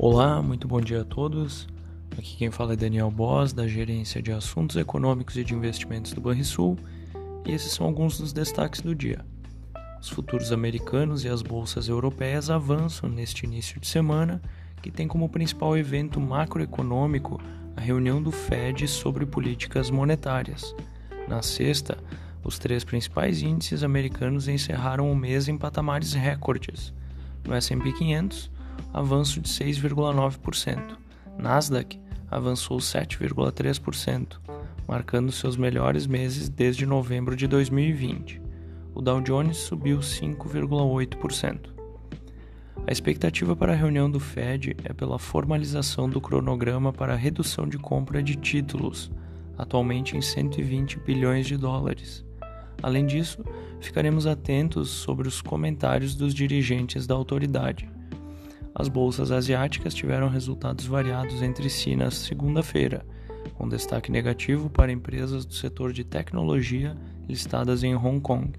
Olá, muito bom dia a todos. Aqui quem fala é Daniel Boss, da Gerência de Assuntos Econômicos e de Investimentos do Banrisul, e esses são alguns dos destaques do dia. Os futuros americanos e as bolsas europeias avançam neste início de semana, que tem como principal evento macroeconômico a reunião do Fed sobre políticas monetárias. Na sexta, os três principais índices americanos encerraram o mês em patamares recordes. No S&P 500, avanço de 6,9%. Nasdaq avançou 7,3%, marcando seus melhores meses desde novembro de 2020. O Dow Jones subiu 5,8%. A expectativa para a reunião do Fed é pela formalização do cronograma para a redução de compra de títulos, atualmente em 120 bilhões de dólares. Além disso, ficaremos atentos sobre os comentários dos dirigentes da autoridade. As bolsas asiáticas tiveram resultados variados entre si na segunda-feira, com destaque negativo para empresas do setor de tecnologia listadas em Hong Kong.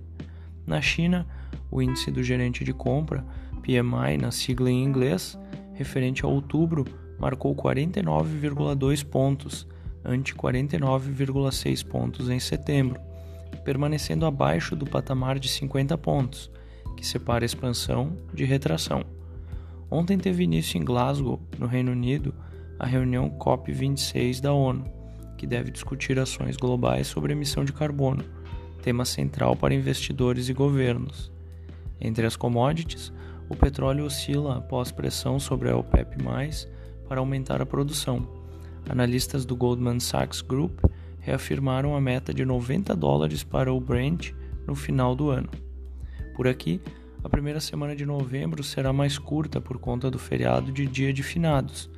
Na China, o índice do gerente de compra, PMI na sigla em inglês, referente a outubro, marcou 49,2 pontos, ante 49,6 pontos em setembro, permanecendo abaixo do patamar de 50 pontos, que separa expansão de retração. Ontem teve início em Glasgow, no Reino Unido, a reunião COP26 da ONU, que deve discutir ações globais sobre emissão de carbono, tema central para investidores e governos. Entre as commodities, o petróleo oscila após pressão sobre a OPEP+, para aumentar a produção. Analistas do Goldman Sachs Group reafirmaram a meta de 90 dólares para o Brent no final do ano. Por aqui, a primeira semana de novembro será mais curta por conta do feriado de Dia de Finados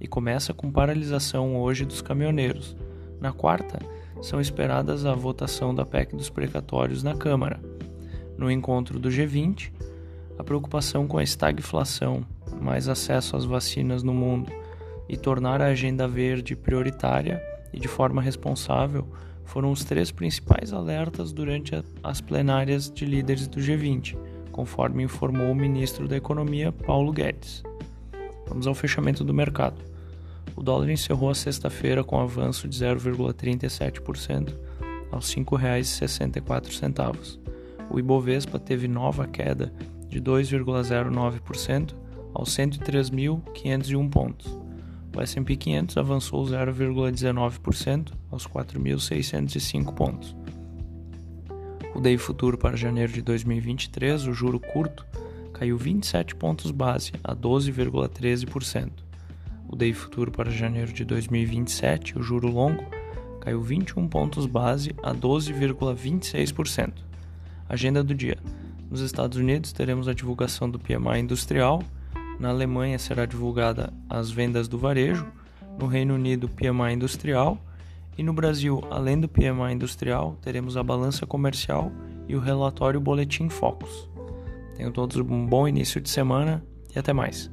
e começa com paralisação hoje dos caminhoneiros. Na quarta, são esperadas a votação da PEC dos precatórios na Câmara. No encontro do G20, a preocupação com a estagflação, mais acesso às vacinas no mundo e tornar a agenda verde prioritária e de forma responsável foram os três principais alertas durante as plenárias de líderes do G20 conforme informou o ministro da Economia, Paulo Guedes. Vamos ao fechamento do mercado. O dólar encerrou a sexta-feira com avanço de 0,37% aos R$ 5,64. O Ibovespa teve nova queda de 2,09% aos 103.501 pontos. O S&P 500 avançou 0,19% aos 4.605 pontos. O DI futuro para janeiro de 2023, o juro curto, caiu 27 pontos base a 12,13%. O DI futuro para janeiro de 2027, o juro longo, caiu 21 pontos base a 12,26%. Agenda do dia. Nos Estados Unidos teremos a divulgação do PMI industrial, na Alemanha será divulgada as vendas do varejo, no Reino Unido PMI industrial e no Brasil, além do PMI industrial, teremos a balança comercial e o relatório Boletim Focus. Tenham todos um bom início de semana e até mais.